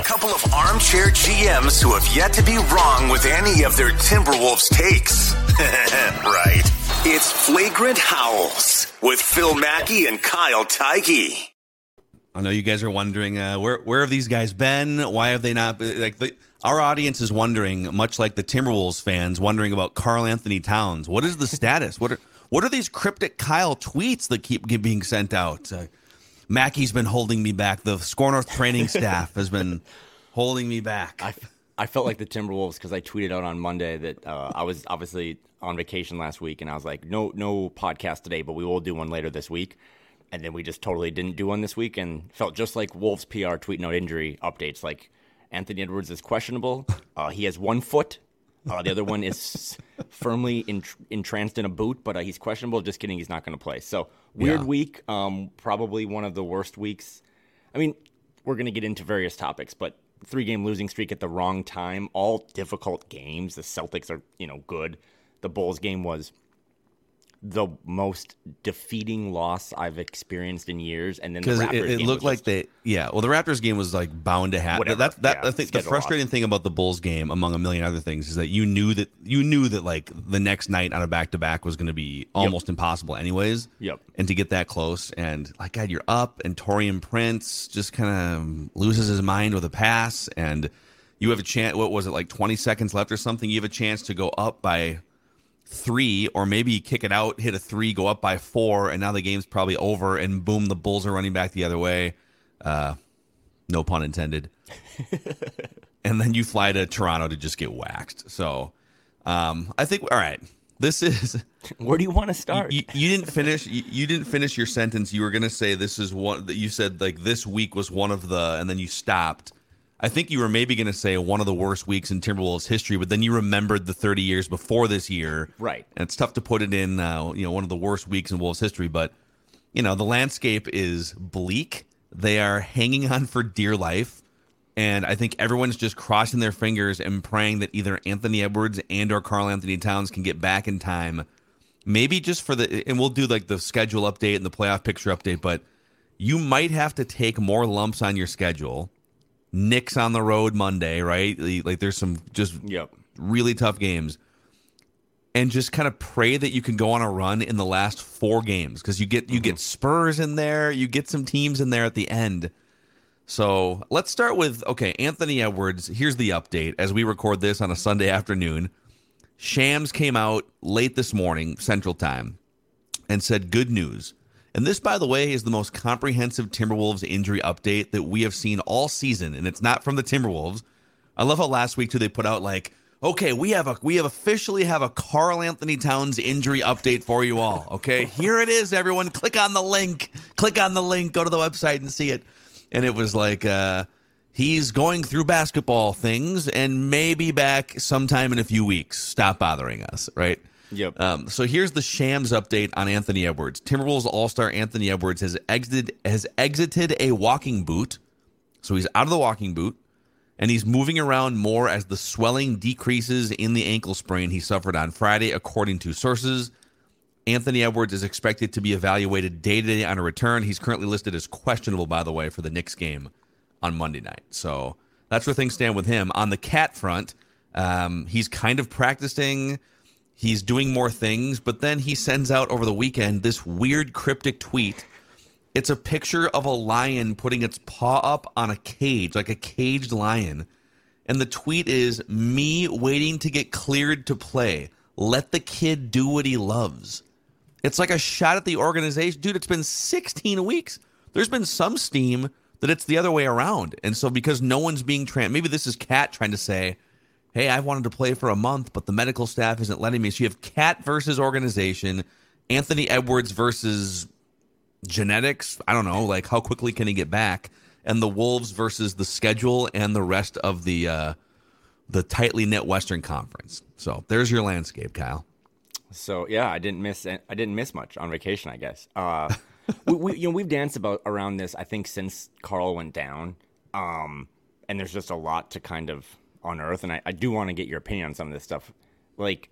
a couple of armchair GMs who have yet to be wrong with any of their Timberwolves takes. right. It's Flagrant Howls with Phil Mackey and Kyle Theige. I know you guys are wondering uh, where where have these guys been? Why have they not like the, our audience is wondering, much like the Timberwolves fans wondering about Karl-Anthony Towns. What is the status? What are what are these cryptic Kyle tweets that keep being sent out? Uh, Mackey's been holding me back. The SKOR North training staff has been holding me back. I, I felt like the Timberwolves because I tweeted out on Monday that uh, I was obviously on vacation last week, and I was like, no, no podcast today, but we will do one later this week. And then we just totally didn't do one this week, and felt just like Wolves PR tweeting out injury updates. Like Anthony Edwards is questionable. Uh, he has one foot. Uh, the other one is firmly entranced in a boot, but uh, he's questionable. Just kidding, he's not going to play. So Weird yeah. week. Um, probably one of the worst weeks. I mean, we're going to get into various topics, but three game losing streak at the wrong time, all difficult games. The Celtics are, you know, good. The Bulls game was the most defeating loss I've experienced in years. And then because the it, it looked like they, yeah. Well, the Raptors game was like bound to happen. That that yeah, I think the frustrating loss. thing about the Bulls game, among a million other things, is that you knew that you knew that like the next night on a back to back was going to be almost yep. impossible, anyways. Yep. And to get that close, and like God, you're up, and Taurean Prince just kind of loses his mind with a pass, and you have a chance. What was it like? Twenty seconds left or something. You have a chance to go up by three, or maybe you kick it out, hit a three, go up by four, and now the game's probably over, and boom, the Bulls are running back the other way. Uh, no pun intended. and then you fly to Toronto to just get waxed. So um, I think all right. This is where do you want to start? You, you didn't finish. You, you, didn't finish your sentence. You were going to say this is one that you said like this week was one of the, and then you stopped. I think you were maybe going to say one of the worst weeks in Timberwolves history, but then you remembered the 30 years before this year. Right. And it's tough to put it in, uh, you know, one of the worst weeks in Wolves history, but, you know, the landscape is bleak. They are hanging on for dear life. And I think everyone's just crossing their fingers and praying that either Anthony Edwards and or Karl-Anthony Towns can get back in time. Maybe just for the, and we'll do like the schedule update and the playoff picture update, but you might have to take more lumps on your schedule Knicks on the road Monday, right? Like there's some just yep. really tough games. And just kind of pray that you can go on a run in the last four games because you get you mm-hmm. get Spurs in there, you get some teams in there at the end. So let's start with okay, Anthony Edwards. Here's the update as we record this on a Sunday afternoon. Shams came out late this morning, Central Time, and said good news. And this, by the way, is the most comprehensive Timberwolves injury update that we have seen all season, and it's not from the Timberwolves. I love how last week too they put out like, okay, we have a we have officially have a Karl-Anthony Towns injury update for you all. Okay, here it is, everyone. Click on the link. Click on the link. Go to the website and see it. And it was like, uh, he's going through basketball things and maybe back sometime in a few weeks. Stop bothering us, right? Yep. Um, so here's the Shams update on Anthony Edwards. Timberwolves All-Star Anthony Edwards has exited has exited a walking boot. So he's out of the walking boot and he's moving around more as the swelling decreases in the ankle sprain he suffered on Friday according to sources. Anthony Edwards is expected to be evaluated day to day on a return. He's currently listed as questionable by the way for the Knicks game on Monday night. So that's where things stand with him. On the cat front, um, he's kind of practicing He's doing more things, but then he sends out over the weekend this weird cryptic tweet. It's a picture of a lion putting its paw up on a cage, like a caged lion. And the tweet is me waiting to get cleared to play. Let the kid do what he loves. It's like a shot at the organization. Dude, it's been 16 weeks. There's been some steam that it's the other way around. And so because no one's being trans, maybe this is Cat trying to say, hey, I wanted to play for a month, but the medical staff isn't letting me. So you have cat versus organization, Anthony Edwards versus genetics. I don't know, like how quickly can he get back? and the Wolves versus the schedule and the rest of the uh, the tightly knit Western Conference. So there's your landscape, Kyle. So yeah, I didn't miss I didn't miss much on vacation, I guess. Uh, we, we, you know we've danced about around this I think since Karl went down, um, and there's just a lot to kind of unearth, and I, I do want to get your opinion on some of this stuff. Like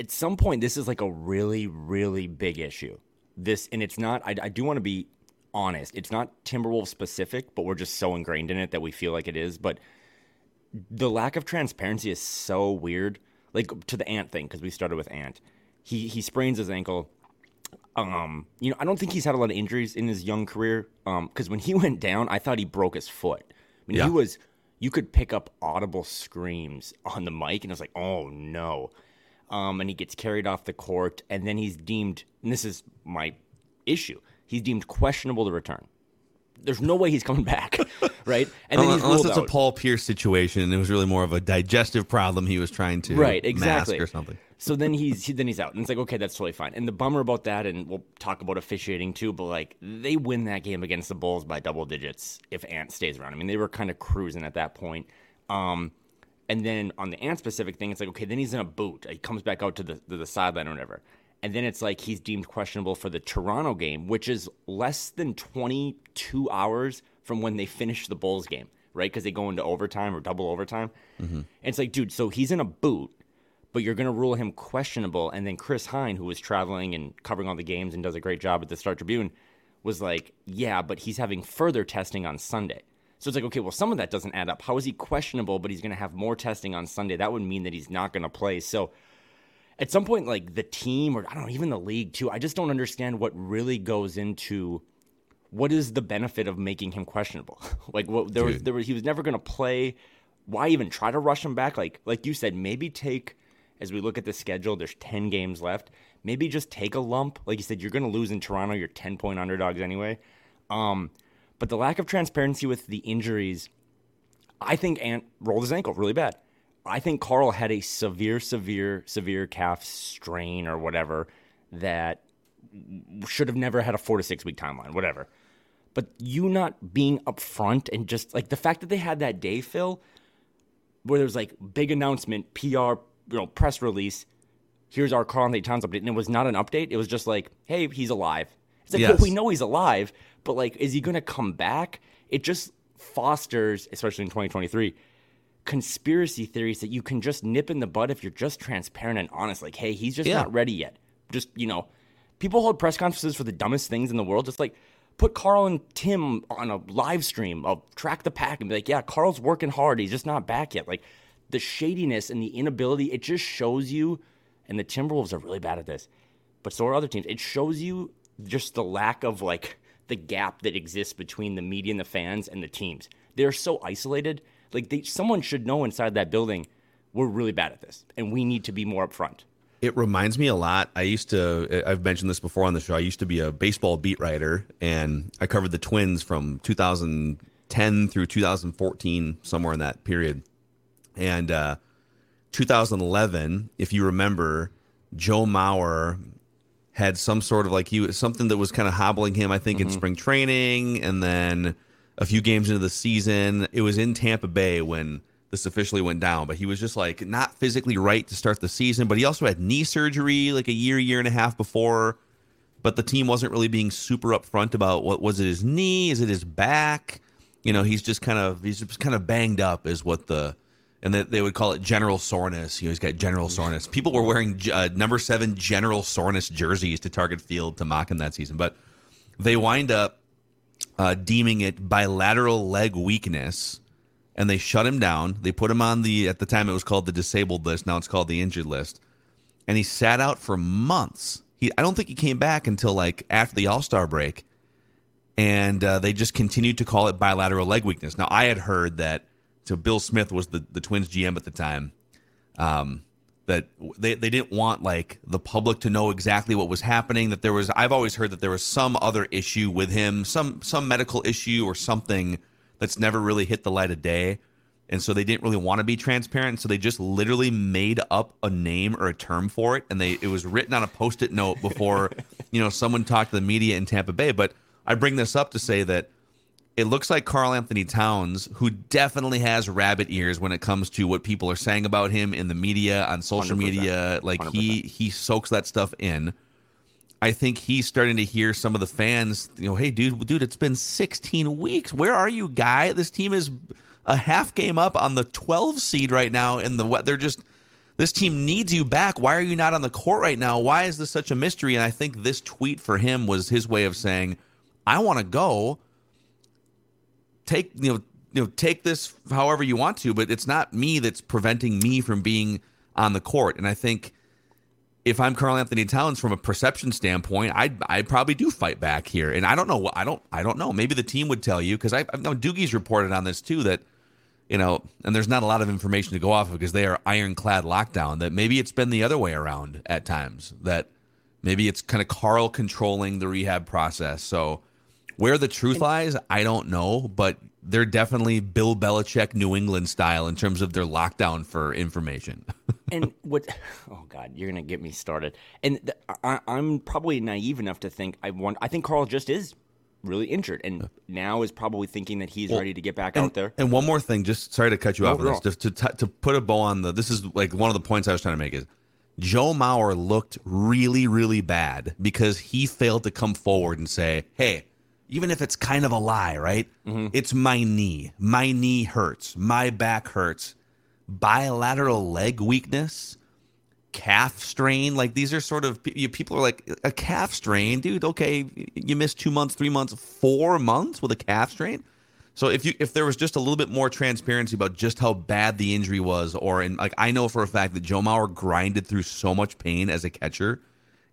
at some point, this is like a really really big issue. This and it's not. I, I do want to be honest. It's not Timberwolves specific, but we're just so ingrained in it that we feel like it is. But the lack of transparency is so weird. Like to the Ant thing, because we started with Ant. He he sprains his ankle. Um, you know, I don't think he's had a lot of injuries in his young career. Um, because when he went down, I thought he broke his foot. I mean, Yeah. he was. You could pick up audible screams on the mic, and I was like, "Oh no!" Um, and he gets carried off the court, and then he's deemed. And this is my issue. He's deemed questionable to return. There's no way he's coming back, right? And then Unless, he's unless it's a. Paul Pierce situation, and it was really more of a digestive problem he was trying to right exactly mask or something. so then he's he, then he's out and it's like okay that's totally fine and the bummer about that and we'll talk about officiating too but like they win that game against the bulls by double digits if ant stays around i mean they were kind of cruising at that point um and then on the ant specific thing it's like okay then he's in a boot he comes back out to the to the sideline or whatever and then it's like he's deemed questionable for the Toronto game, which is less than 22 hours from when they finish the Bulls game, right? Because they go into overtime or double overtime. And it's like, dude, so he's in a boot, but you're going to rule him questionable. And then Chris Hine, who was traveling and covering all the games and does a great job at the Star Tribune, was like, yeah, but he's having further testing on Sunday. So it's like, okay, well, some of that doesn't add up. How is he questionable, but he's going to have more testing on Sunday? That would mean that he's not going to play. So at some point, like the team or I don't know, even the league too, I just don't understand what really goes into what is the benefit of making him questionable. like what there was, there was, he was never going to play. Why even try to rush him back? Like like you said, maybe take as we look at the schedule. There's ten games left. Maybe just take a lump. Like you said, you're going to lose in Toronto. You're ten point underdogs anyway. Um, but the lack of transparency with the injuries I think Ant rolled his ankle really bad. I think Karl had a severe, severe, severe calf strain or whatever that should have never had a four to six week timeline, whatever. But you not being upfront and just like the fact that they had that day, Phil, where there was like big announcement, PR, you know, press release. Here's our Karl-Anthony Towns update, and it was not an update. It was just like, hey, he's alive. It's like, Yes. well, we know he's alive, but like, is he going to come back? It just fosters, especially in 2023, conspiracy theories that you can just nip in the bud if you're just transparent and honest. Like, hey, he's just Yeah. not ready yet. Just you know, people hold press conferences for the dumbest things in the world. Just like put Karl and Tim on a live stream of track the pack and be like, yeah, Karl's working hard. He's just not back yet. Like the shadiness and the inability, it just shows you. And the Timberwolves are really bad at this, but so are other teams. It shows you just the lack of like the gap that exists between the media and the fans and the teams. They're so isolated. Like they, someone should know inside that building, we're really bad at this, and we need to be more upfront. It reminds me a lot. I used to, I've mentioned this before on the show. I used to be a baseball beat writer, and I covered the Twins from 2010 through 2014, somewhere in that period. And uh, 2011, if you remember, Joe Mauer had some sort of like he was something that was kind of hobbling him, I think, in spring training, and then a few games into the season. It was in Tampa Bay when this officially went down, but he was just like not physically right to start the season. But he also had knee surgery like a year, year and a half before. But the team wasn't really being super upfront about what was it his knee, is it his back? You know, he's just kind of he's just kind of banged up, is what the and they, they would call it general soreness. You know, he's got general soreness. People were wearing uh, number seven general soreness jerseys to Target Field to mock him that season, but they wind up uh, deeming it bilateral leg weakness, and they shut him down. They put him on the at the time it was called the disabled list. Now it's called the injured list, and he sat out for months. He I don't think he came back until like after the All Star break, and uh, they just continued to call it bilateral leg weakness. Now I had heard that. So Bill Smith was the the Twins GM at the time. Um, that they, they didn't want like the public to know exactly what was happening that there was I've always heard that there was some other issue with him some some medical issue or something that's never really hit the light of day. And so they didn't really want to be transparent so they just literally made up a name or a term for it and they it was written on a post-it note before you know someone talked to the media in Tampa Bay. But I bring this up to say that it looks like Karl-Anthony Towns, who definitely has rabbit ears when it comes to what people are saying about him in the media, on social 100%. media. Like he he soaks that stuff in. I think he's starting to hear some of the fans, you know, hey, dude, dude, it's been 16 weeks. Where are you, guy? This team is a half game up on the 12 seed right now, and the what they're just this team needs you back. Why are you not on the court right now? Why is this such a mystery? And I think this tweet for him was his way of saying, I want to go. Take you know you know take this however you want to, but it's not me that's preventing me from being on the court. And I think if I'm Karl-Anthony Towns from a perception standpoint, I I probably do fight back here. And I don't know what I don't I don't know. Maybe the team would tell you because I, I know Doogie's reported on this too that you know, and there's not a lot of information to go off of because they are ironclad lockdown. That maybe it's been the other way around at times. That maybe it's kind of Karl controlling the rehab process. So where the truth lies, I don't know, but they're definitely Bill Belichick New England style in terms of their lockdown for information. and what? Oh God, you're gonna get me started. And th- I, I'm probably naive enough to think I want. I think Karl just is really injured, and now is probably thinking that he's ready to get back and, out there. And one more thing, just sorry to cut you No, off on no. this, just to t- to put a bow on the. This is like one of the points I was trying to make is Joe Mauer looked really really bad because he failed to come forward and say, "Hey, even if it's kind of a lie, right? Mm-hmm. It's my knee. My knee hurts. My back hurts. Bilateral leg weakness." calf strain like these are sort of you- people are like a calf strain dude okay you missed two months three months four months with a calf strain so if you if there was just a little bit more transparency about just how bad the injury was or in like i know for a fact that joe mauer grinded through so much pain as a catcher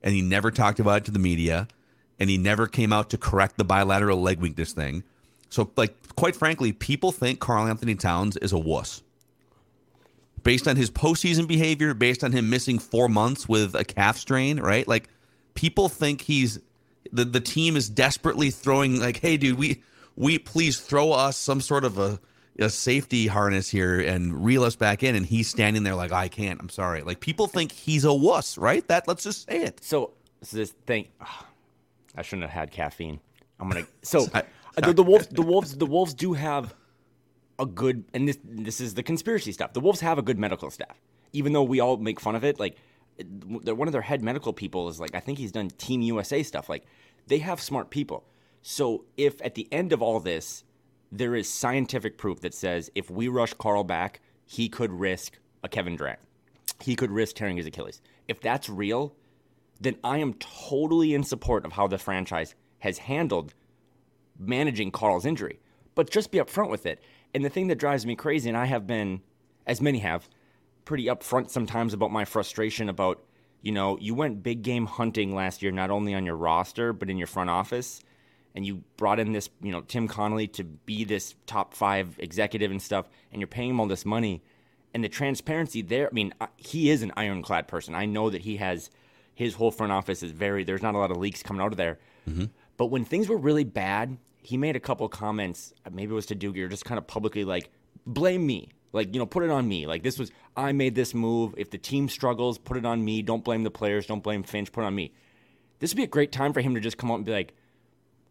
and he never talked about it to the media and he never came out to correct the bilateral leg weakness thing so like quite frankly people think carl anthony towns is a wuss based on his postseason behavior, based on him missing four months with a calf strain, right? Like people think he's the the team is desperately throwing like, hey, dude, we we please throw us some sort of a a safety harness here and reel us back in, and he's standing there like, I can't. I'm sorry. Like people think he's a wuss, right? That let's just say it. So, so this thing, ah, I shouldn't have had caffeine. I'm gonna. So uh, the, the wolves, the wolves, the wolves do have a good, and this this is the conspiracy stuff. The wolves have a good medical staff, even though we all make fun of it. Like, one of their head medical people is like, I think he's done Team USA stuff. Like, they have smart people. So if at the end of all this, there is scientific proof that says if we rush Karl back, he could risk a Kevin Durant. He could risk tearing his Achilles. If that's real, then I am totally in support of how the franchise has handled managing Karl's injury. But just be upfront with it. And the thing that drives me crazy, and I have been, as many have, pretty upfront sometimes about my frustration about, you know, you went big game hunting last year, not only on your roster, but in your front office. And you brought in this, you know, Tim Connolly to be this top five executive and stuff, and you're paying him all this money. And the transparency there, I mean, he is an ironclad person. I know that he has his whole front office is very, there's not a lot of leaks coming out of there. Mm-hmm. But when things were really bad, he made a couple of comments. Maybe it was to Doogie or just kind of publicly like, blame me. Like, you know, put it on me. Like, this was, I made this move. If the team struggles, put it on me. Don't blame the players. Don't blame Finch. Put it on me. This would be a great time for him to just come out and be like,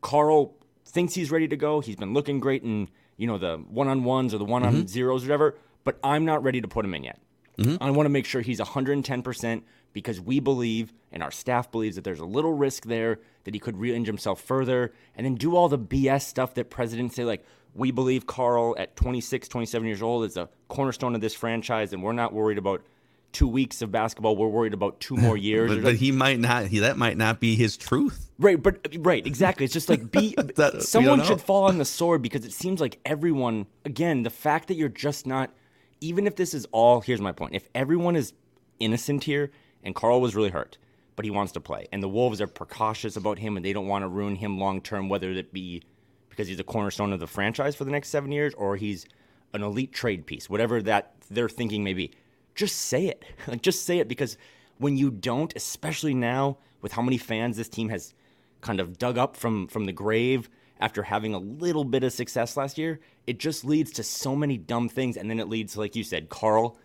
Karl thinks he's ready to go. He's been looking great in, you know, the one on ones or the one on zeros or mm-hmm. whatever, but I'm not ready to put him in yet. Mm-hmm. I want to make sure he's 110% because we believe and our staff believes that there's a little risk there that he could re injure himself further and then do all the BS stuff that presidents say, like, we believe Karl at 26, 27 years old is a cornerstone of this franchise and we're not worried about two weeks of basketball. We're worried about two more years. But, but he might not. He that might not be his truth. Right, but right, exactly. It's just like be That- someone should fall on the sword because it seems like everyone again, the fact that you're just not even if this is all here's my point. If everyone is innocent here and Karl was really hurt, but he wants to play and the Wolves are precautious about him and they don't want to ruin him long term whether it be because he's a cornerstone of the franchise for the next 7 years or he's an elite trade piece, whatever that their thinking may be. Just say it. Just say it because when you don't, especially now with how many fans this team has kind of dug up from from the grave after having a little bit of success last year, it just leads to so many dumb things and then it leads to like you said, Karl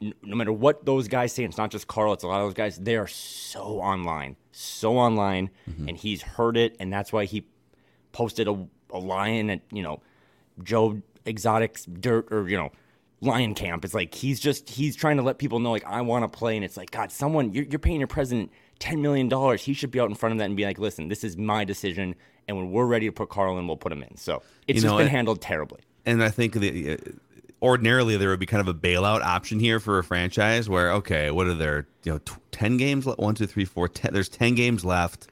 no matter what those guys say, it's not just Karl, it's a lot of those guys. They are so online, so online, mm-hmm. and he's heard it, and that's why he posted a a lion at you know Joe Exotic's dirt or you know lion camp. It's like he's just he's trying to let people know like I want to play, and it's like God, someone you're, you're paying your president ten million dollars. He should be out in front of that and be like, listen, this is my decision, and when we're ready to put Karl in, we'll put him in. So it's You just been handled terribly. and I think the, uh, ordinarily there would be kind of a bailout option here for a franchise where okay, what are there? You know, t- ten games? le- One, two, three, four. Ten, there's ten games left.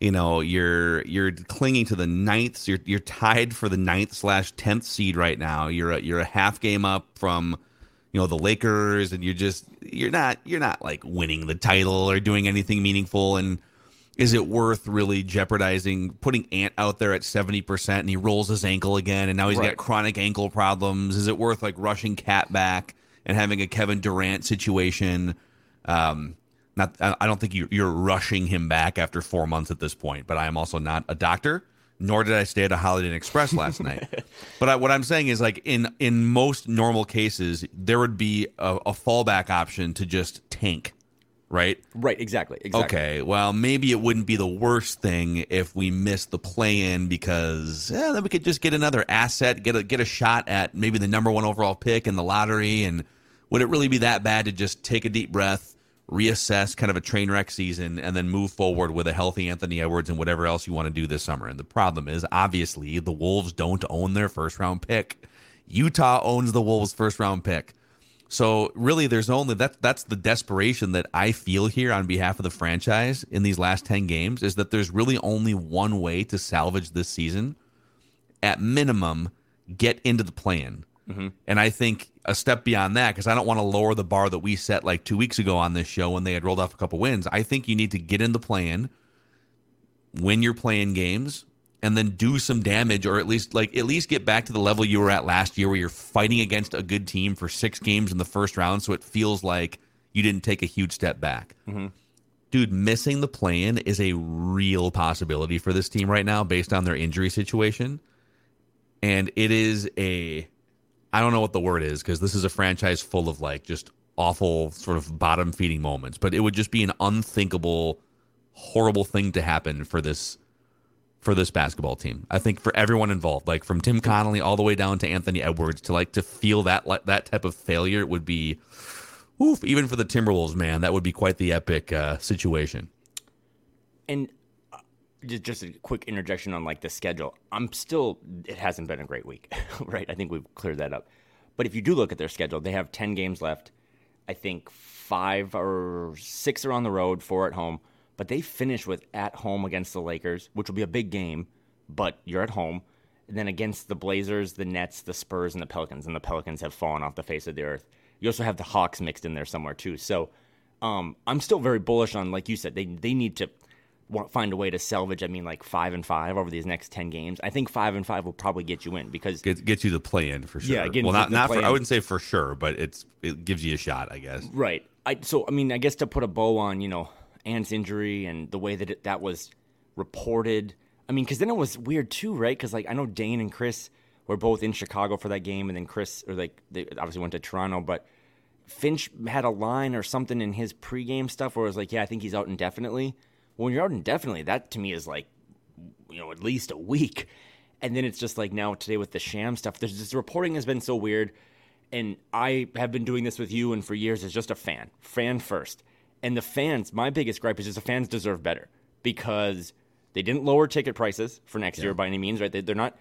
You know, you're you're clinging to the ninth. So you're you're tied for the ninth slash tenth seed right now. You're a, you're a half game up from you know the Lakers, and you're just you're not you're not like winning the title or doing anything meaningful. And is it worth really jeopardizing putting Ant out there at 70% and he rolls his ankle again and now he's Right. got chronic ankle problems? Is it worth like rushing Cat back and having a Kevin Durant situation? Um, not, I don't think you, you're rushing him back after four months at this point, but I am also not a doctor, nor did I stay at a Holiday Inn Express last night. But I, what I'm saying is, like in in most normal cases, there would be a, a fallback option to just tank, right? Right, exactly, exactly. Okay, well, maybe it wouldn't be the worst thing if we missed the play-in because yeah, then we could just get another asset, get a get a shot at maybe the number one overall pick in the lottery. And would it really be that bad to just take a deep breath, reassess kind of a train wreck season, and then move forward with a healthy Anthony Edwards and whatever else you want to do this summer? And the problem is, obviously, the Wolves don't own their first round pick. Utah owns the Wolves' first round pick. So really, there's only that. That's the desperation that I feel here on behalf of the franchise in these last ten games is that there's really only one way to salvage this season. At minimum, get into the play-in. Mm-hmm. And I think a step beyond that, because I don't want to lower the bar that we set like two weeks ago on this show when they had rolled off a couple wins. I think you need to get in the play-in, win your play-in games, and then do some damage, or at least like at least get back to the level you were at last year, where you're fighting against a good team for six games in the first round, so it feels like you didn't take a huge step back. Mm-hmm. Dude, missing the play-in is a real possibility for this team right now, based on their injury situation, and it is a I don't know what the word is because this is a franchise full of like just awful sort of bottom feeding moments, but it would just be an unthinkable, horrible thing to happen for this for this basketball team. I think for everyone involved, like from Tim Connolly all the way down to Anthony Edwards, to like to feel that that type of failure would be, oof, even for the Timberwolves, man, that would be quite the epic uh, situation. And uh, just just a quick interjection on like the schedule. I'm still it hasn't been a great week, right? I think we've cleared that up. But if you do look at their schedule, they have 10 games left. I think 5 or 6 are on the road, 4 at home, but they finish with at home against the Lakers, which will be a big game, but you're at home. And then against the Blazers, the Nets, the Spurs, and the Pelicans, and the Pelicans have fallen off the face of the earth. You also have the Hawks mixed in there somewhere too. So um, I'm still very bullish on, like you said, they they need to find a way to salvage. I mean, like five and five over these next ten games. I think five and five will probably get you in because Get get you the play in for sure. Yeah, well, not not for I wouldn't say for sure, but it's it gives you a shot, I guess. Right. I so I mean I guess to put a bow on you know Ant's injury and the way that it, that was reported. I mean, because then it was weird too, right? Because like I know Dane and Chris were both in Chicago for that game, and then Chris or like they obviously went to Toronto, but Finch had a line or something in his pregame stuff where it was like, yeah, I think he's out indefinitely. When you're out indefinitely, that to me is like, you know, at least a week. And then it's just like now today with the sham stuff. There's this reporting has been so weird, and I have been doing this with you and for years as just a fan, fan first. And the fans, my biggest gripe is just the fans deserve better because they didn't lower ticket prices for next year by any means, right? They, they're not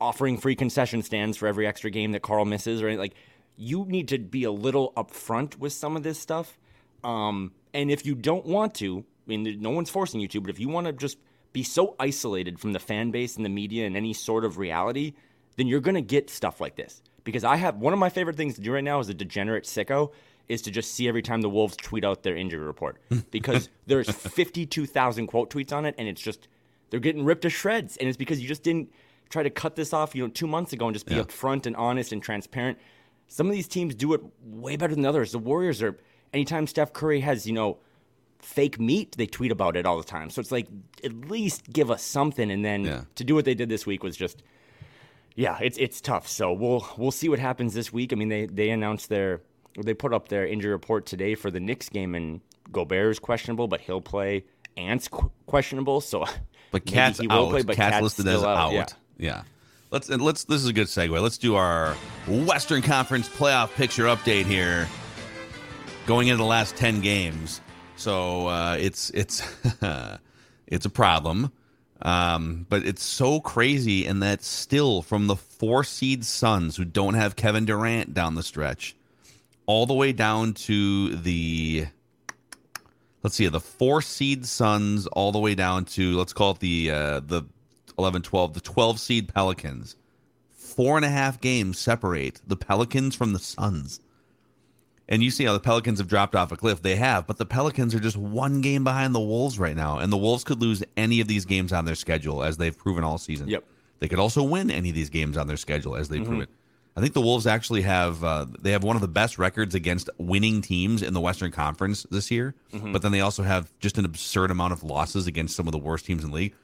offering free concession stands for every extra game that Karl misses or anything. Like, you need to be a little upfront with some of this stuff. Um, and if you don't want to, I mean, no one's forcing you to, but if you want to just be so isolated from the fan base and the media and any sort of reality, then you're going to get stuff like this. Because I have one of my favorite things to do right now is a degenerate sicko is to just see every time the Wolves tweet out their injury report because there's 52,000 quote tweets on it and it's just they're getting ripped to shreds and it's because you just didn't try to cut this off, you know, 2 months ago and just be upfront and honest and transparent. Some of these teams do it way better than others. The Warriors are anytime Steph Curry has, you know, fake meat, they tweet about it all the time. So it's like at least give us something and then Yeah. to do what they did this week was just yeah, it's it's tough. So we'll we'll see what happens this week. I mean, they they announced their they put up their injury report today for the Knicks game, and Gobert is questionable, but he'll play. Ant's qu- questionable, so But Cat's he will out. play, but Cat's Cat's listed as out. Yeah. Yeah. Let's and let's. This is a good segue. Let's do our Western Conference playoff picture update here. Going into the last ten games, so uh, it's it's it's a problem, um, but it's so crazy, and that still from the four seed Suns who don't have Kevin Durant down the stretch, all the way down to the let's see the four seed Suns, all the way down to let's call it the uh, the 11, 12, the 12 seed Pelicans. Four and a half games separate the Pelicans from the Suns. And you see how the Pelicans have dropped off a cliff. They have, but the Pelicans are just one game behind the Wolves right now. And the Wolves could lose any of these games on their schedule, as they've proven all season. Yep. They could also win any of these games on their schedule, as they've proven. I think the Wolves actually have uh, they have one of the best records against winning teams in the Western Conference this year. But then they also have just an absurd amount of losses against some of the worst teams in the league.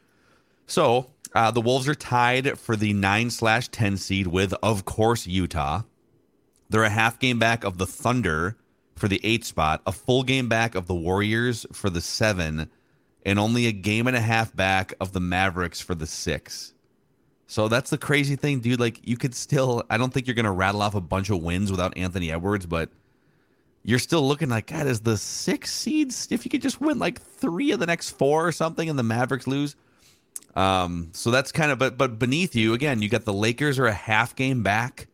So uh, the Wolves are tied for the nine slash ten seed with, of course, Utah. They're a half game back of the Thunder for the eight spot, a full game back of the Warriors for the seven, and only a game and a half back of the Mavericks for the six. So that's the crazy thing, dude. Like you could still, I don't think you're gonna rattle off a bunch of wins without Anthony Edwards, but you're still looking like God as the six seeds. If you could just win like three of the next four or something, and the Mavericks lose. Um, so that's kind of, but but beneath you again, you got the Lakers are a half game back.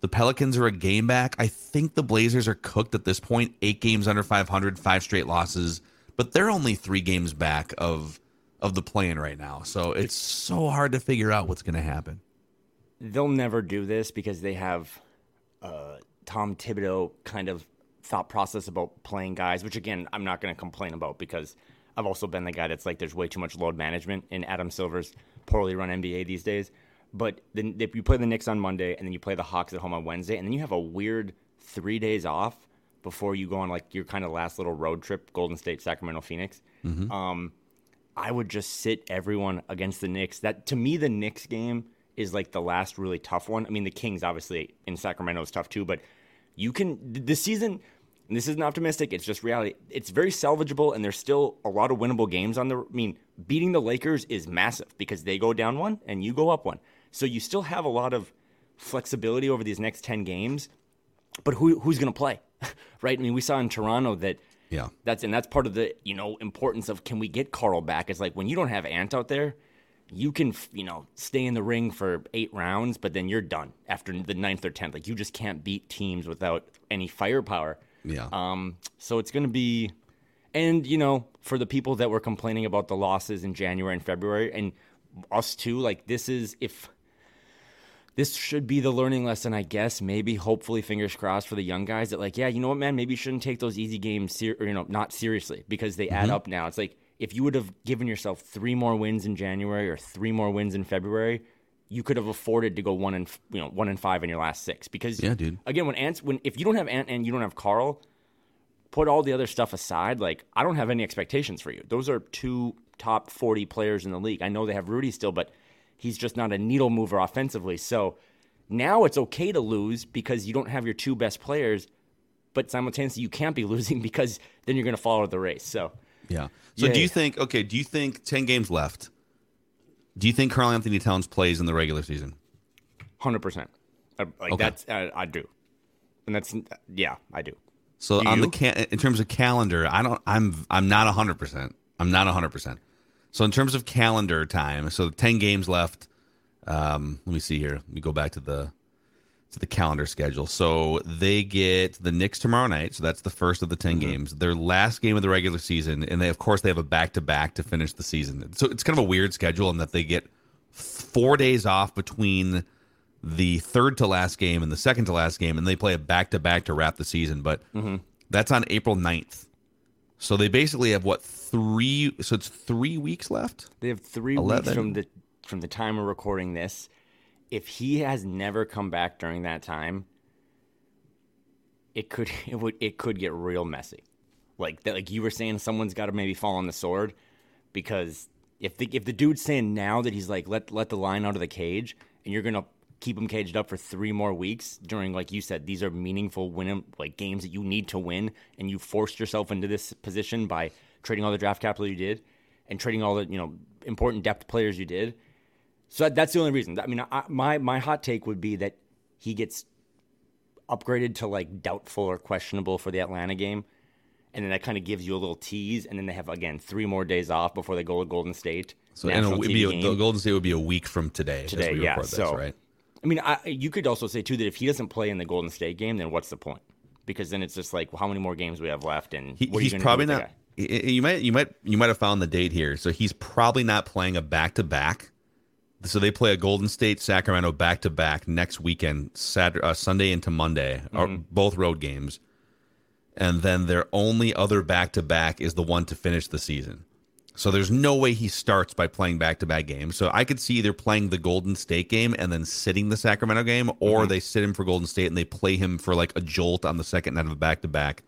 The Pelicans are a game back. I think the Blazers are cooked at this point. Eight games under 500, five straight losses, but they're only three games back of of the play-in right now. So it's so hard to figure out what's going to happen. They'll never do this because they have uh, Tom Thibodeau kind of thought process about playing guys, which again I'm not going to complain about because I've also been the guy that's like there's way too much load management in Adam Silver's poorly run NBA these days. But then if you play the Knicks on Monday and then you play the Hawks at home on Wednesday, and then you have a weird three days off before you go on like your kind of last little road trip, Golden State, Sacramento, Phoenix. Um, I would just sit everyone against the Knicks. That to me, the Knicks game is like the last really tough one. I mean, the Kings obviously in Sacramento is tough too, but you can this season. This isn't optimistic. It's just reality. It's very salvageable, and there's still a lot of winnable games on the. I mean, beating the Lakers is massive because they go down one and you go up one. So you still have a lot of flexibility over these next ten games. But who who's going to play, right? I mean, we saw in Toronto that Yeah. that's and that's part of the you know importance of can we get Karl back? It's like when you don't have Ant out there, you can you know stay in the ring for eight rounds, but then you're done after the ninth or tenth. Like you just can't beat teams without any firepower. Yeah. Um, so it's going to be, and you know, for the people that were complaining about the losses in January and February, and us too, like this is if this should be the learning lesson, I guess. Maybe, hopefully, fingers crossed for the young guys that, like, yeah, you know what, man, maybe you shouldn't take those easy games, ser- or, you know, not seriously because they add mm-hmm. up now. It's like if you would have given yourself three more wins in January or three more wins in February, you could have afforded to go one and you know one and five in your last six because Yeah, dude. Again, when Ants, when if you don't have Ant and you don't have Karl, put all the other stuff aside. Like I don't have any expectations for you. Those are two top forty players in the league. I know they have Rudy still, but he's just not a needle mover offensively. So now it's okay to lose because you don't have your two best players, but simultaneously you can't be losing because then you're going to follow the race. So Yeah. So Yeah, do you yeah. think okay, do you think 10 games left? Do you think Karl-Anthony Towns plays in the regular season? hundred percent, like Okay. that's uh, I do, and that's yeah, I do. So Do on the ca- in terms of calendar, I don't I'm I'm not 100%. I'm not 100%. So in terms of calendar time, so 10 games left. Um let me see here. Let me go back to the to the calendar schedule. So they get the Knicks tomorrow night. So that's the first of the 10 games. Their last game of the regular season and they of course they have a back to back to finish the season. So it's kind of a weird schedule in that they get 4 days off between the third to last game and the second to last game and they play a back to back to wrap the season, but that's on April 9th. So they basically have what 3 so it's 3 weeks left? They have three 11. weeks from the from the time we're recording this. If he has never come back during that time, it could it would it could get real messy. Like that, like you were saying, someone's got to maybe fall on the sword because if the if the dude's saying now that he's like let let the line out of the cage and you're gonna keep him caged up for three more weeks during like you said these are meaningful win like games that you need to win and you forced yourself into this position by trading all the draft capital you did and trading all the you know important depth players you did So that's the only reason. I mean, I, my my hot take would be that he gets upgraded to like doubtful or questionable for the Atlanta game, and then that kind of gives you a little tease, and then they have again three more days off before they go to Golden State. So and would be a, the Golden State would be a week from today. Today, yeah. This, so, right? I mean, I, you could also say too that if he doesn't play in the Golden State game, then what's the point? Because then it's just like, well, how many more games we have left, and he, he's probably not. You might, you might, you might have found the date here. So he's probably not playing a back to back. So they play a Golden State Sacramento back to back next weekend, Saturday, uh, Sunday into Monday, mm-hmm. both road games, and then their only other back to back is the one to finish the season. So there's no way he starts by playing back to back games. So I could see either playing the Golden State game and then sitting the Sacramento game, or mm-hmm. they sit him for Golden State and they play him for like a jolt on the second night of a back to back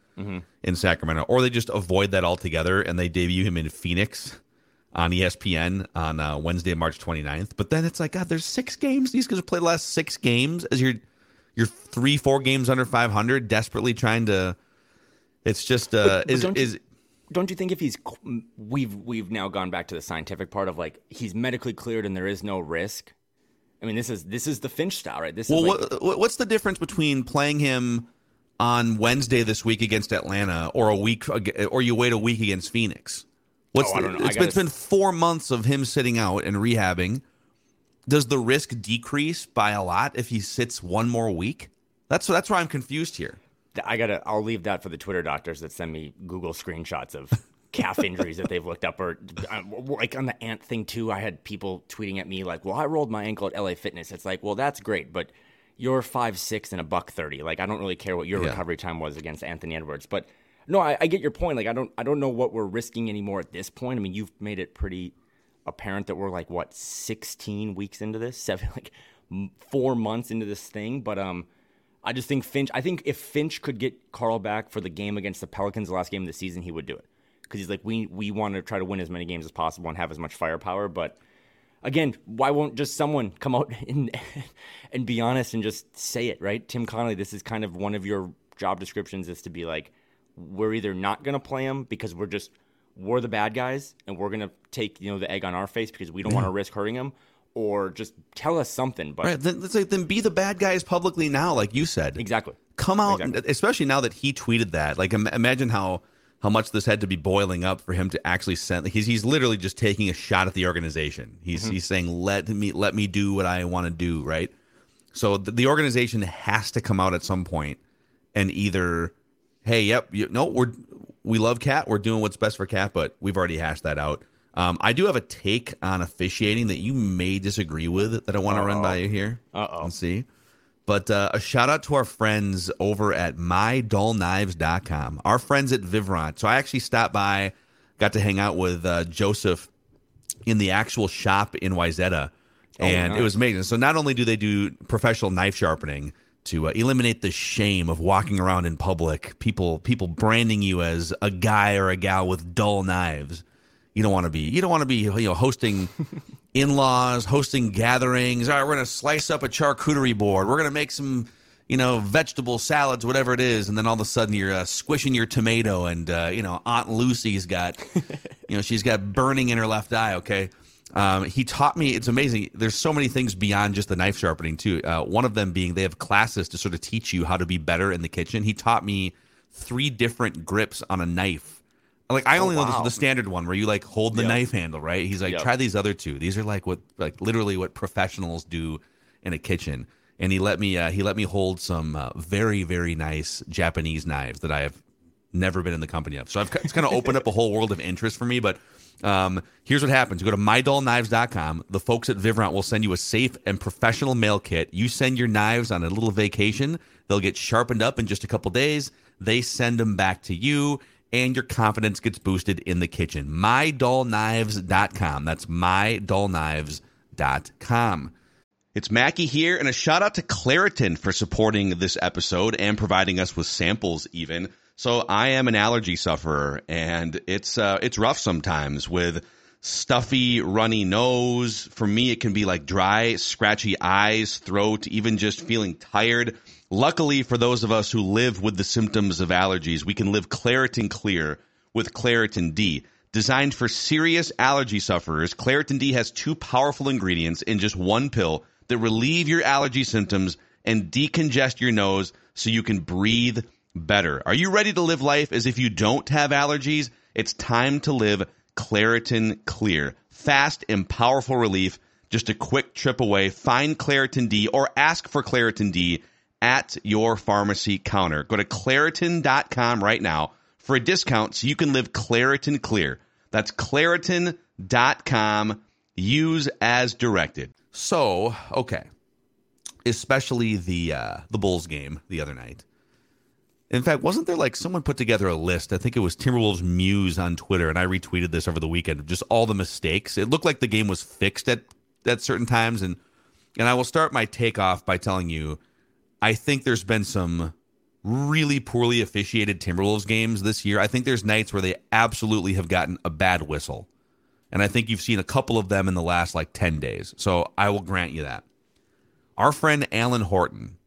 in Sacramento, or they just avoid that altogether and they debut him in Phoenix on ESPN on uh, Wednesday, March 29th. But then it's like, God, there's six games. These guys play the last six games as you're you're three, four games under 500, desperately trying to. It's just uh, but, is is don't you think if he's we've we've now gone back to the scientific part of like he's medically cleared and there is no risk? I mean this is this is the finch style right? This well is like, what, what's the difference between playing him on wednesday this week against atlanta or a week or you wait a week against phoenix? What's oh, the, it's, been, it's been four months of him sitting out and rehabbing. Does the risk decrease by a lot if he sits one more week? That's that's why i'm confused here I gotta. I'll leave that for the Twitter doctors that send me Google screenshots of calf injuries that they've looked up, or uh, like on the ant thing too. I had people tweeting at me like, "Well, I rolled my ankle at LA Fitness." It's like, well, that's great, but you're five six and a buck thirty. Like, I don't really care what your yeah. recovery time was against Anthony Edwards, but no, I, I get your point. Like, I don't, I don't know what we're risking anymore at this point. I mean, you've made it pretty apparent that we're like what 16 weeks into this, seven, like four months into this thing, but um I just think Finch. I think if Finch could get Karl back for the game against the Pelicans, the last game of the season, he would do it because he's like, we we want to try to win as many games as possible and have as much firepower. But again, why won't just someone come out and and be honest and just say it, right? Tim Connolly, this is kind of one of your job descriptions is to be like, we're either not going to play him because we're just we're the bad guys and we're going to take you know the egg on our face because we don't want to risk hurting him, or just tell us something. But right, then, like, then be the bad guys publicly now, like you said. Exactly. Come out, exactly. especially now that he tweeted that. Like, imagine how how much this had to be boiling up for him to actually send. Like, he's he's literally just taking a shot at the organization. He's mm-hmm. he's saying let me let me do what I want to do. Right. So the, the organization has to come out at some point and either, hey, yep, you, no, we're we love Cat, we're doing what's best for Cat, but we've already hashed that out. Um, I do have a take on officiating that you may disagree with that I want to run by you here. Uh oh. See. But uh, a shout out to our friends over at mydullknives.com, our friends at Vivrant. So I actually stopped by, got to hang out with uh, Joseph in the actual shop in Wayzata, oh, and nice. it was amazing. So not only do they do professional knife sharpening to uh, eliminate the shame of walking around in public, people people branding you as a guy or a gal with dull knives, you don't want to be. You don't want to be you know hosting in-laws, hosting gatherings. All right, we're going to slice up a charcuterie board. We're going to make some you know vegetable salads, whatever it is, and then all of a sudden you're uh, squishing your tomato, and uh, you know Aunt Lucy's got you know she's got burning in her left eye. Okay. Um, he taught me it's amazing there's so many things beyond just the knife sharpening too uh, one of them being they have classes to sort of teach you how to be better in the kitchen he taught me three different grips on a knife like I oh, only oh, wow. know the, the, standard one where you like hold the yep. knife handle, right? He's like, yep. try these other two. These are like what like literally what professionals do in a kitchen. And he let me uh, he let me hold some uh, very very nice Japanese knives that I have never been in the company of. So I've, it's kind of opened up a whole world of interest for me. But um, here's what happens: you go to mydullknives.com. The folks at Vivrant will send you a safe and professional mail kit. You send your knives on a little vacation. They'll get sharpened up in just a couple days. They send them back to you and your confidence gets boosted in the kitchen. MyDullKnives.com. That's MyDullKnives.com. It's Mackey here, and a shout out to Claritin for supporting this episode and providing us with samples, even. So I am an allergy sufferer, and it's uh, it's rough sometimes with stuffy, runny nose. For me, it can be like dry, scratchy eyes, throat, even just feeling tired. Luckily for those of us who live with the symptoms of allergies, we can live Claritin Clear with Claritin D. Designed for serious allergy sufferers, Claritin D has two powerful ingredients in just one pill that relieve your allergy symptoms and decongest your nose so you can breathe better. Are you ready to live life as if you don't have allergies? It's time to live Claritin Clear. Fast and powerful relief, just a quick trip away. Find Claritin D or ask for Claritin D at your pharmacy counter. Go to Claritin.com right now for a discount so you can live Claritin Clear. That's Claritin.com. Use as directed. So, okay. Especially the uh, the Bulls game the other night. In fact, wasn't there like someone put together a list? I think it was Timberwolves Muse on Twitter, and I retweeted this over the weekend. Just all the mistakes. It looked like the game was fixed at at certain times, and and I will start my takeoff by telling you, I think there's been some really poorly officiated Timberwolves games this year. I think there's nights where they absolutely have gotten a bad whistle, and I think you've seen a couple of them in the last like ten days. So I will grant you that. Our friend Alan Horton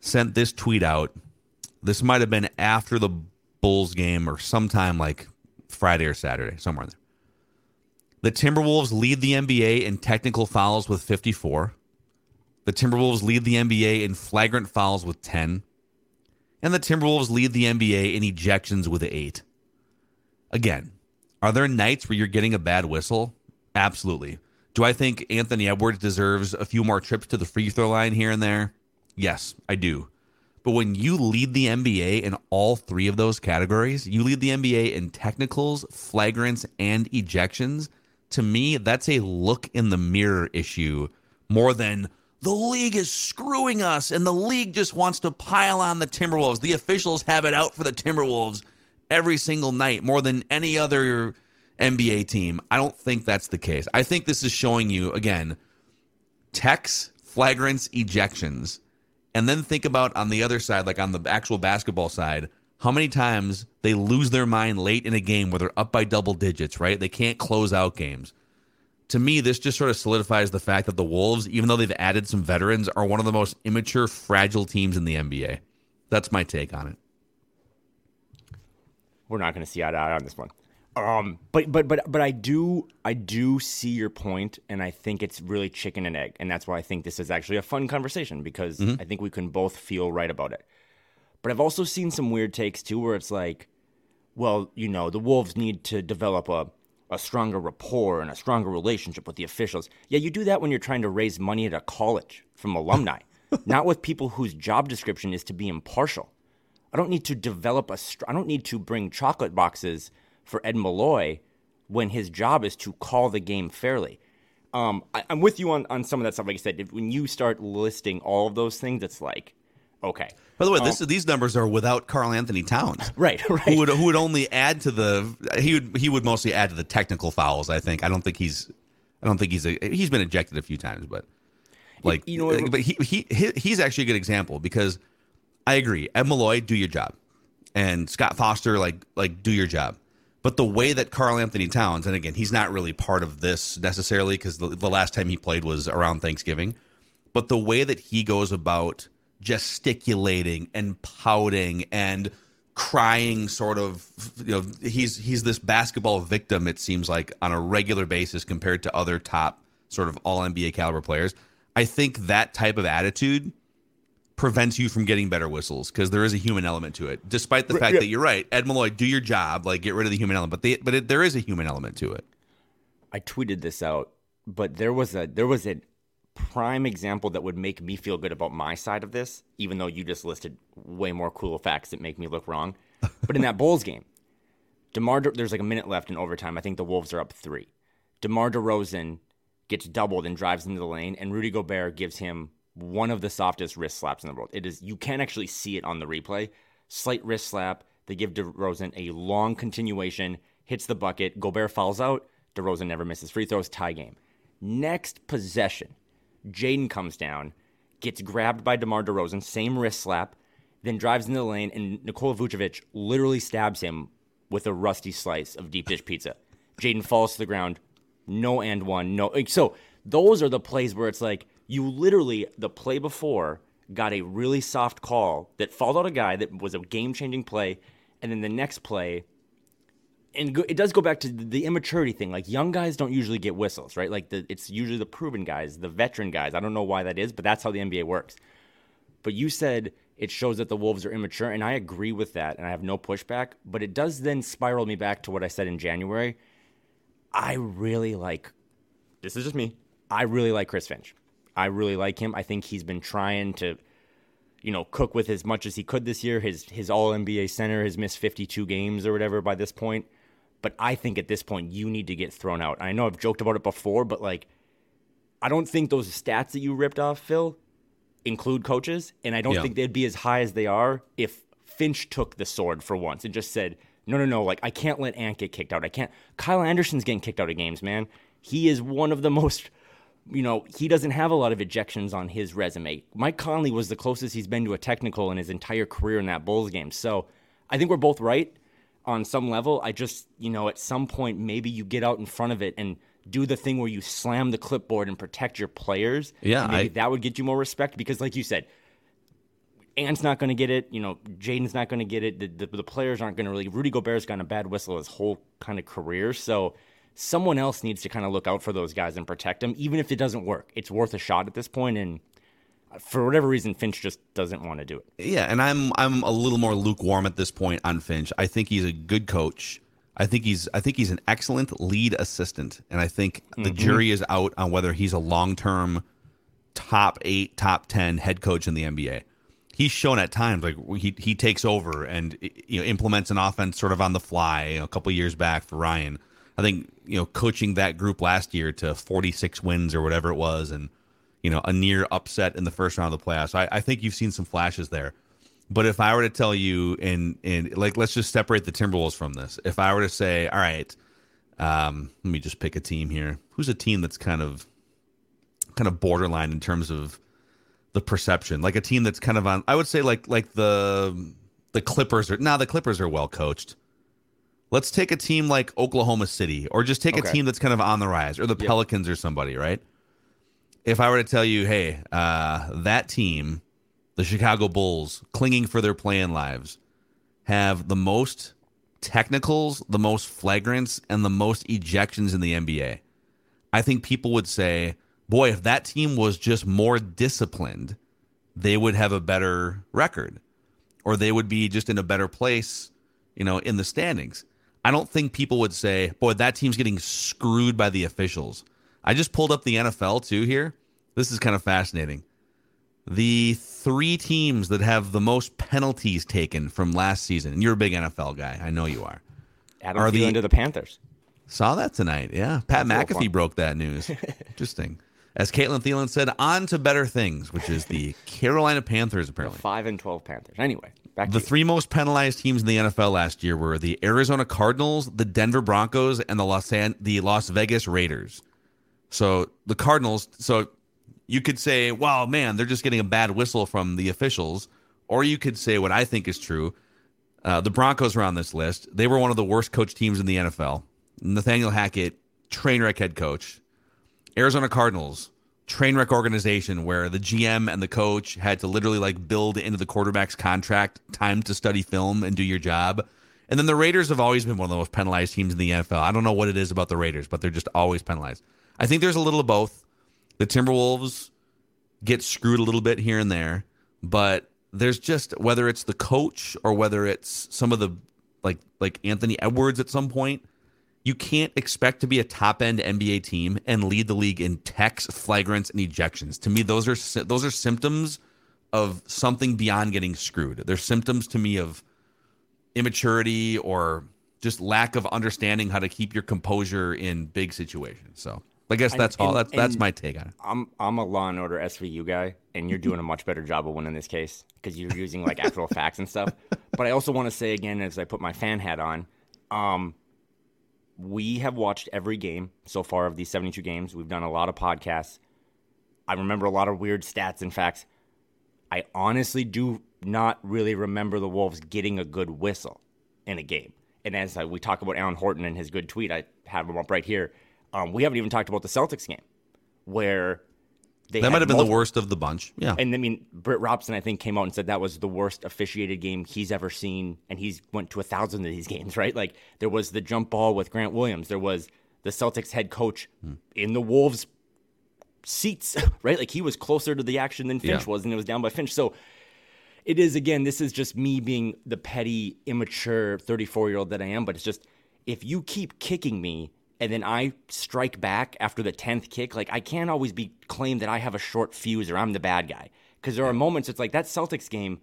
sent this tweet out this might have been after the Bulls game or sometime like Friday or Saturday, somewhere in there. The Timberwolves lead the NBA in technical fouls with 54. The Timberwolves lead the NBA in flagrant fouls with 10. And the Timberwolves lead the NBA in ejections with 8. Again, are there nights where you're getting a bad whistle? Absolutely. Do I think Anthony Edwards deserves a few more trips to the free throw line here and there? Yes, I do. But when you lead the NBA in all three of those categories, you lead the NBA in technicals, flagrants, and ejections. To me, that's a look in the mirror issue more than the league is screwing us and the league just wants to pile on the Timberwolves. The officials have it out for the Timberwolves every single night more than any other NBA team. I don't think that's the case. I think this is showing you, again, techs, flagrants, ejections and then think about on the other side, like on the actual basketball side, how many times they lose their mind late in a game where they're up by double digits, right? They can't close out games. To me, this just sort of solidifies the fact that the Wolves, even though they've added some veterans, are one of the most immature, fragile teams in the NBA. That's my take on it. We're not going to see eye to eye on this one. Um, but but but but I do I do see your point, and I think it's really chicken and egg, and that's why I think this is actually a fun conversation because mm-hmm. I think we can both feel right about it. But I've also seen some weird takes too, where it's like, well, you know, the Wolves need to develop a a stronger rapport and a stronger relationship with the officials. Yeah, you do that when you're trying to raise money at a college from alumni, not with people whose job description is to be impartial. I don't need to develop a. I don't need to bring chocolate boxes for Ed Malloy when his job is to call the game fairly. Um, I, am with you on, on some of that stuff. Like I said, if, when you start listing all of those things, it's like, okay. By the way, um, this, these numbers are without Karl-Anthony Towns, right? Right. Who would who would only add to the he would he would mostly add to the technical fouls. I think. I don't think he's I don't think he's a, he's been ejected a few times, but like you know, but he he he's actually a good example because I agree. Ed Malloy, do your job, and Scott Foster, like like do your job. But the way that Karl-Anthony Towns, and again, he's not really part of this necessarily because the, the last time he played was around Thanksgiving. But the way that he goes about gesticulating and pouting and crying sort of you know he's he's this basketball victim it seems like on a regular basis compared to other top sort of all NBA caliber players. I think that type of attitude prevents you from getting better whistles because there is a human element to it. Despite the fact yeah. that you're right, Ed Malloy, do your job, like get rid of the human element. But they, but it, there is a human element to it. I tweeted this out, but there was a there was a prime example that would make me feel good about my side of this, even though you just listed way more cool facts that make me look wrong. But in that Bulls game, DeMar, there's like a minute left in overtime. I think the Wolves are up three. DeMar DeRozan gets doubled and drives into the lane, and Rudy Gobert gives him one of the softest wrist slaps in the world. It is you can actually see it on the replay. Slight wrist slap. They give DeRozan a long continuation, hits the bucket. Gobert falls out. DeRozan never misses free throws. Tie game. Next possession, Jaden comes down, gets grabbed by DeMar DeRozan, same wrist slap, then drives into the lane, and Nikola Vucevic literally stabs him with a rusty slice of deep dish pizza. Jaden falls to the ground. No and one. No. So those are the plays where it's like you literally the play before got a really soft call that followed out a guy that was a game changing play, and then the next play, and go, it does go back to the immaturity thing. Like young guys don't usually get whistles, right? Like the, it's usually the proven guys, the veteran guys. I don't know why that is, but that's how the NBA works. But you said it shows that the Wolves are immature, and I agree with that, and I have no pushback. But it does then spiral me back to what I said in January. I really like. This is just me. I really like Chris Finch. I really like him. I think he's been trying to, you know, cook with as much as he could this year. His his All NBA center has missed 52 games or whatever by this point. But I think at this point you need to get thrown out. I know I've joked about it before, but like, I don't think those stats that you ripped off, Phil, include coaches, and I don't Yeah. think they'd be as high as they are if Finch took the sword for once and just said, "No, no, no! Like I can't let Ant get kicked out. I can't." Kyle Anderson's getting kicked out of games, man. He is one of the most. You know, he doesn't have a lot of ejections on his resume. Mike Conley was the closest he's been to a technical in his entire career in that Bulls game. So I think we're both right on some level. I just, you know, at some point, maybe you get out in front of it and do the thing where you slam the clipboard and protect your players. Yeah, maybe I- that would get you more respect because, like you said, Ant's not going to get it. You know, Jaden's not going to get it. The, the, the players aren't going to really. Rudy Gobert's gotten a bad whistle his whole kind of career. So someone else needs to kind of look out for those guys and protect them, even if it doesn't work. It's worth a shot at this point, And for whatever reason, Finch just doesn't want to do it. Yeah, and I'm I'm a little more lukewarm at this point on Finch. I think he's a good coach. I think he's I think he's an excellent lead assistant, and I think the mm-hmm. jury is out on whether he's a long term top eight, top ten head coach in the NBA. He's shown at times like he he takes over and you know implements an offense sort of on the fly. You know, a couple years back for Ryan, I think you know coaching that group last year to 46 wins or whatever it was, and you know a near upset in the first round of the playoffs. I, I think you've seen some flashes there. But if I were to tell you, and and like let's just separate the Timberwolves from this. If I were to say, all right, um, let me just pick a team here. Who's a team that's kind of kind of borderline in terms of the perception? Like a team that's kind of on. I would say like like the the Clippers are now the Clippers are well coached. Let's take a team like Oklahoma City, or just take a team that's kind of on the rise, or the Yep. Pelicans or somebody, right? If I were to tell you, hey, uh, that team, the Chicago Bulls, clinging for their playing lives, have the most technicals, the most flagrants, and the most ejections in the NBA. I think people would say, boy, if that team was just more disciplined, they would have a better record or they would be just in a better place, you know, in the standings. I don't think people would say, boy, that team's getting screwed by the officials. I just pulled up the NFL too here. This is kind of fascinating. The three teams that have the most penalties taken from last season, and you're a big NFL guy. I know you are. Adam Are Thielen the- to the Panthers. Saw that tonight. Yeah. Pat That's McAfee broke that news. Interesting. As Caitlin Thielen said, on to better things, which is the Carolina Panthers, apparently. Five and twelve Panthers. Anyway, back The to you. three most penalized teams in the NFL last year were the Arizona Cardinals, the Denver Broncos, and the Los An- the Las Vegas Raiders. So the Cardinals. So you could say, "Well, man, they're just getting a bad whistle from the officials," or you could say what I think is true. Uh, the Broncos were on this list. They were one of the worst coach teams in the NFL. Nathaniel Hackett, train wreck head coach. Arizona Cardinals, train wreck organization where the GM and the coach had to literally like build into the quarterback's contract time to study film and do your job. And then the Raiders have always been one of the most penalized teams in the NFL. I don't know what it is about the Raiders, but they're just always penalized. I think there's a little of both. The Timberwolves get screwed a little bit here and there, but there's just whether it's the coach or whether it's some of the like like Anthony Edwards at some point, you can't expect to be a top end NBA team and lead the league in techs, flagrants, and ejections. To me, those are those are symptoms of something beyond getting screwed. They're symptoms to me of immaturity or just lack of understanding how to keep your composure in big situations. So I guess that's all. and- That's that's and- my take on it. I'm I'm a Law and Order SVU guy, and you're doing a much better job of winning this case because you're using like actual facts and stuff. But I also want to say again, as I put my fan hat on, um, we have watched every game so far of these 72 games. We've done a lot of podcasts. I remember a lot of weird stats and facts. I honestly do not really remember the Wolves getting a good whistle in a game. And as I, we talk about Alan Horton and his good tweet, I have him up right here. Um, we haven't even talked about the Celtics game, where they that might have been the worst of the bunch. Yeah. And I mean, Britt Robson, I think, came out and said that was the worst officiated game he's ever seen, and he's went to a thousand of these games, right? Like there was the jump ball with Grant Williams, there was the Celtics head coach in the Wolves seats, right? Like he was closer to the action than Finch Yeah. was, and it was down by Finch. So it is again, this is just me being the petty, immature 34 year old that I am, but it's just if you keep kicking me and then I strike back after the 10th kick, like I can't always be claimed that I have a short fuse or I'm the bad guy. Because there are moments it's like that Celtics game,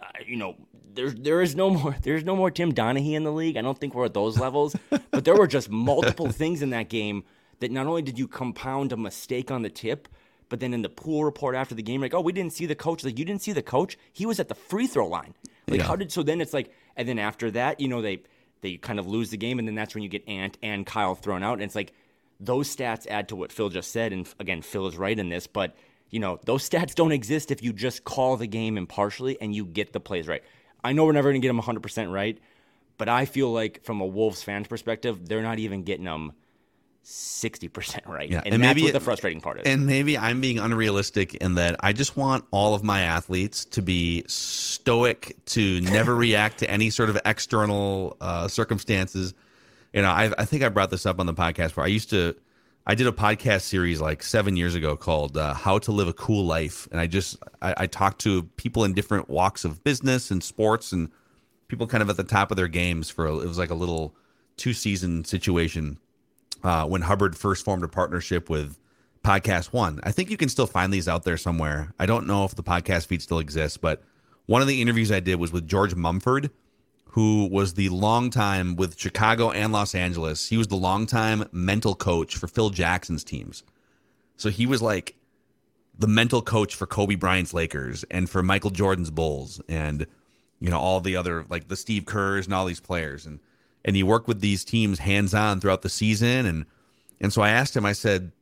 uh, you know, there's there is no more there's no more Tim Donaghy in the league. I don't think we're at those levels, but there were just multiple things in that game that not only did you compound a mistake on the tip, but then in the pool report after the game, like, oh, we didn't see the coach. Like, you didn't see the coach. He was at the free throw line. Like, Yeah. how did so? Then it's like, and then after that, you know, they they kind of lose the game, and then that's when you get Ant and Kyle thrown out, and it's like those stats add to what Phil just said. And again, Phil is right in this, but you know, those stats don't exist if you just call the game impartially and you get the plays right. I know we're never going to get them 100% right, but I feel like from a Wolves fan's perspective, they're not even getting them 60% right. Yeah, And, and that's maybe what the frustrating part is. And maybe I'm being unrealistic in that I just want all of my athletes to be stoic, to never react to any sort of external uh, circumstances. You know, I, I think I brought this up on the podcast before. I used to, I did a podcast series like seven years ago called uh, "How to Live a Cool Life," and I just I, I talked to people in different walks of business and sports and people kind of at the top of their games for a, it was like a little two season situation uh, when Hubbard first formed a partnership with Podcast One. I think you can still find these out there somewhere. I don't know if the podcast feed still exists, but one of the interviews I did was with George Mumford, who was the longtime with Chicago and Los Angeles. He was the longtime mental coach for Phil Jackson's teams. So he was like the mental coach for Kobe Bryant's Lakers and for Michael Jordan's Bulls and you know all the other like the Steve Kerrs and all these players and and he worked with these teams hands on throughout the season and and so I asked him I said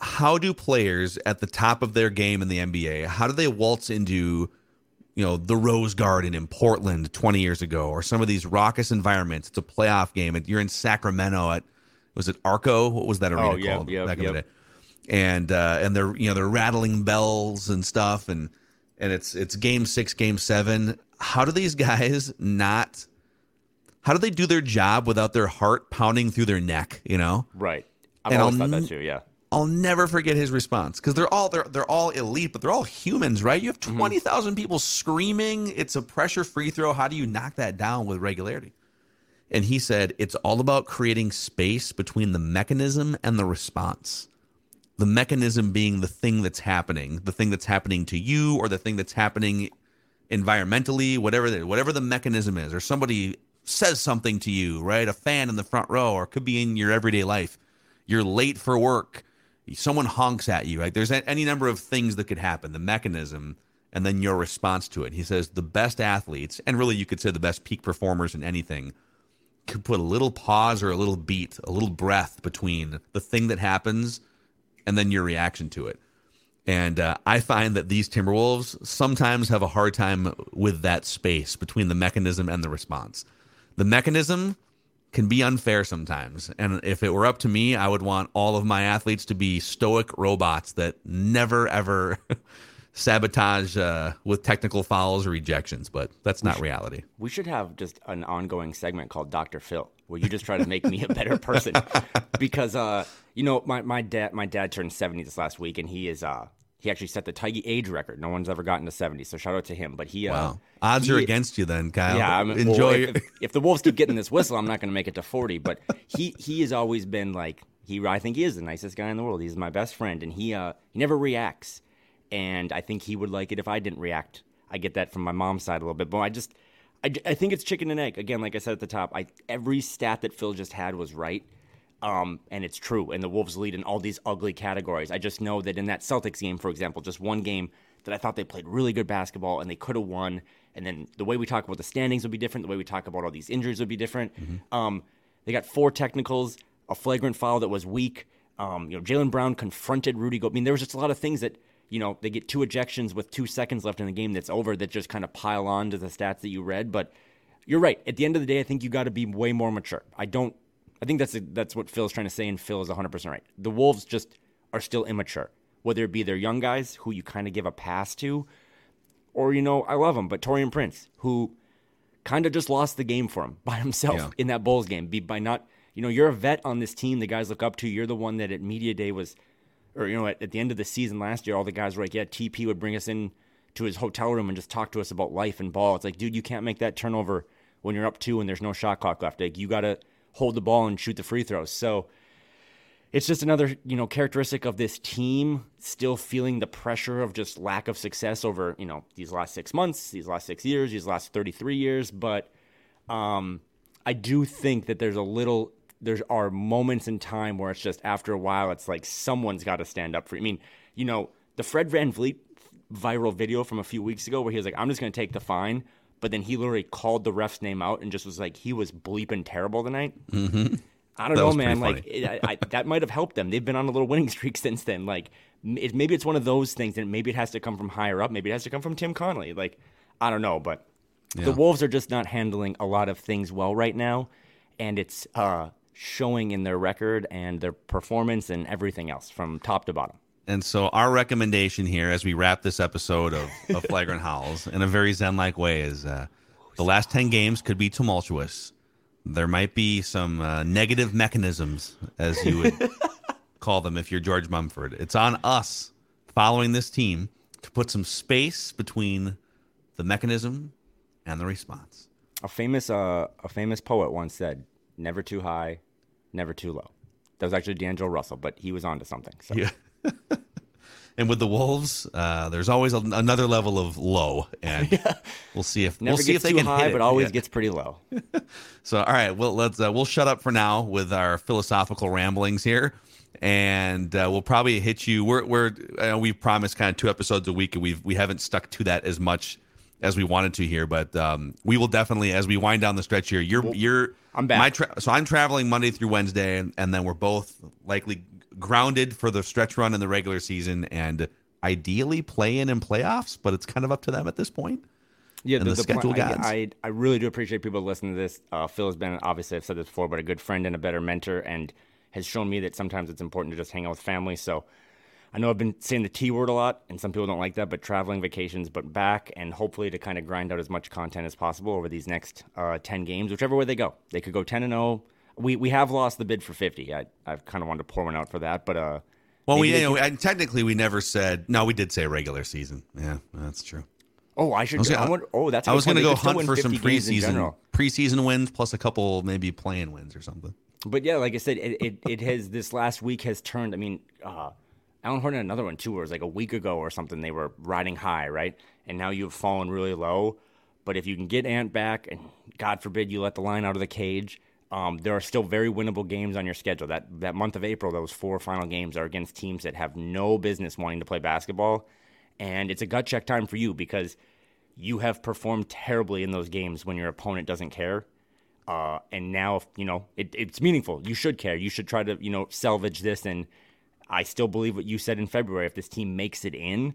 how do players at the top of their game in the NBA how do they waltz into you know the Rose Garden in Portland 20 years ago or some of these raucous environments? It's a playoff game and you're in Sacramento at was it Arco? What was that arena Oh, yeah, called yeah, back in yep. the day? And uh, and they're you know they're rattling bells and stuff and and it's it's game six game seven. How do these guys not how do they do their job without their heart pounding through their neck you know right. I've And always I'll thought that too, yeah. I'll never forget his response because they're all they're they're all elite, but they're all humans, right? You have Mm-hmm. twenty thousand people screaming. It's a pressure free throw. How do you knock that down with regularity? And he said it's all about creating space between the mechanism and the response. The mechanism being the thing that's happening, the thing that's happening to you, or the thing that's happening environmentally, whatever the, whatever the mechanism is, or somebody says something to you, right? A fan in the front row, or could be in your everyday life. You're late for work. Someone honks at you. Like there's any number of things that could happen. The mechanism, and then your response to it. He says the best athletes, and really you could say the best peak performers in anything, could put a little pause or a little beat, a little breath between the thing that happens and then your reaction to it. And uh, I find that these Timberwolves sometimes have a hard time with that space between the mechanism and the response. The mechanism can be unfair sometimes. And if it were up to me, I would want all of my athletes to be stoic robots that never, ever sabotage uh, with technical fouls or rejections. But that's not reality. We should have just an ongoing segment called Dr. Phil, where you just try to make me a better person. because uh, you know, my, my dad my dad turned 70 this last week and he is uh he actually set the Theige age record. No one's ever gotten to 70. So shout out to him. But he uh Wow. Odds he- are against you then, Kyle. Yeah, I mean, enjoy. well, if, if the Wolves keep getting this whistle, I'm not going to make it to 40. But he he has always been like he. I think he is the nicest guy in the world. He's my best friend, and he uh he never reacts. And I think he would like it if I didn't react. I get that from my mom's side a little bit, but I just I, I think it's chicken and egg again. Like I said at the top, I every stat that Phil just had was right. Um, and it's true. And the Wolves lead in all these ugly categories. I just know that in that Celtics game, for example, just one game that I thought they played really good basketball and they could have won. And then the way we talk about the standings would be different. The way we talk about all these injuries would be different. Um, they got four technicals, a flagrant foul that was weak. Um, you know, Jaylen Brown confronted Rudy. Go- I mean, there was just a lot of things that you know they get two ejections with two seconds left in the game that's over that just kind of pile on to the stats that you read. But you're right. At the end of the day, I think you got to be way more mature. I don't. I think that's that's what Phil's trying to say, and Phil is 100 percent right. The Wolves just are still immature. Whether it be their young guys who you kind of give a pass to, or you know, I love him, but Taurean Prince, who kind of just lost the game for him by himself Yeah. in that Bulls game, be by not, you know, you're a vet on this team. The guys look up to. You're the one that at media day was, or you know, at, at the end of the season last year, all the guys were like, yeah, TP would bring us in to his hotel room and just talk to us about life and ball. It's like, dude, you can't make that turnover when you're up two and there's no shot clock left. Like, you got to hold the ball and shoot the free throws. So it's just another you know characteristic of this team still feeling the pressure of just lack of success over you know these last six months these last six years these last 33 years. But um, i do think that there's a little there are moments in time where it's just after a while it's like someone's got to stand up for you. I mean you know the Fred VanVleet viral video from a few weeks ago where he was like i'm just going to take the fine but then he literally called the ref's name out and just was like he was bleeping terrible tonight I don't That know, man. Like it, I, I, that might have helped them. They've been on a little winning streak since then. Like it, maybe it's one of those things, and maybe it has to come from higher up. Maybe it has to come from Tim Connolly. Like I don't know, but the Wolves are just not handling a lot of things well right now, and it's uh, showing in their record and their performance and everything else from top to bottom. And so our recommendation here, as we wrap this episode of, of Flagrant Howls in a very zen-like way, is uh, the last ten games could be tumultuous. There might be some uh, negative mechanisms, as you would call them, if you're George Mumford. It's on us, following this team, to put some space between the mechanism and the response. A famous uh, a famous poet once said, "Never too high, never too low." That was actually D'Angelo Russell, but he was onto something. So. Yeah. and with the Wolves, uh, there's always a, another level of low, and we'll see if Never we'll see gets if they too can high, but always Yeah. gets pretty low. So, all right, well, let's uh, we'll shut up for now with our philosophical ramblings here, and uh, we'll probably hit you. We're we're uh, we promised kind of two episodes a week, and we've we haven't stuck to that as much as we wanted to here, but um, we will definitely as we wind down the stretch here. You're you're I'm back. My tra- so I'm traveling Monday through Wednesday, and, and then we're both likely grounded for the stretch run in the regular season, and ideally play in and playoffs, but it's kind of up to them at this point. Yeah, and the schedule plan- gods. I, I really do appreciate people listening to this. Uh, Phil has been obviously I've said this before, but a good friend and a better mentor, and has shown me that sometimes it's important to just hang out with family. So I know I've been saying the T word a lot, and some people don't like that, but traveling, vacations, but back, and hopefully to kind of grind out as much content as possible over these next uh, ten games, whichever way they go. They could go ten and zero. We we have lost the bid for fifty. I I've kind of wanted to pour one out for that, but uh. Well, we you know, can- and technically we never said no. We did say regular season. Yeah, that's true. oh, I should. was I gonna- wonder, oh, that's. I was going to go hunt for some 50 preseason preseason wins plus a couple maybe playing wins or something. But yeah, like I said, it, it, it has this last week has turned. I mean, uh, Alan Horton had another one too, where it was like a week ago or something. They were riding high, right? And now you've fallen really low. But if you can get Ant back, and God forbid you let the line out of the cage, um, there are still very winnable games on your schedule. That that month of April, those four final games are against teams that have no business wanting to play basketball, and it's a gut check time for you because you have performed terribly in those games when your opponent doesn't care. Uh, and now, if, you know, it, it's meaningful. You should care. You should try to, you know, salvage this. And I still believe what you said in February. If this team makes it in,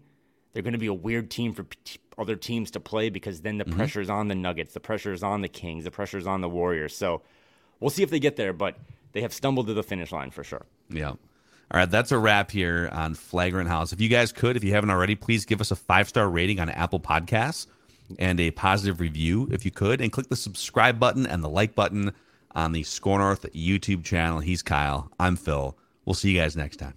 they're going to be a weird team for p- other teams to play because then the pressure's on the Nuggets, the pressure's on the Kings, the pressure's on the Warriors. So we'll see if they get there, but they have stumbled to the finish line for sure. Yeah. All right, that's a wrap here on Flagrant Howls. If you guys could, if you haven't already, please give us a five star rating on Apple Podcasts and a positive review if you could, and click the subscribe button and the like button on the SKOR North YouTube channel. He's Kyle. I'm Phil. We'll see you guys next time.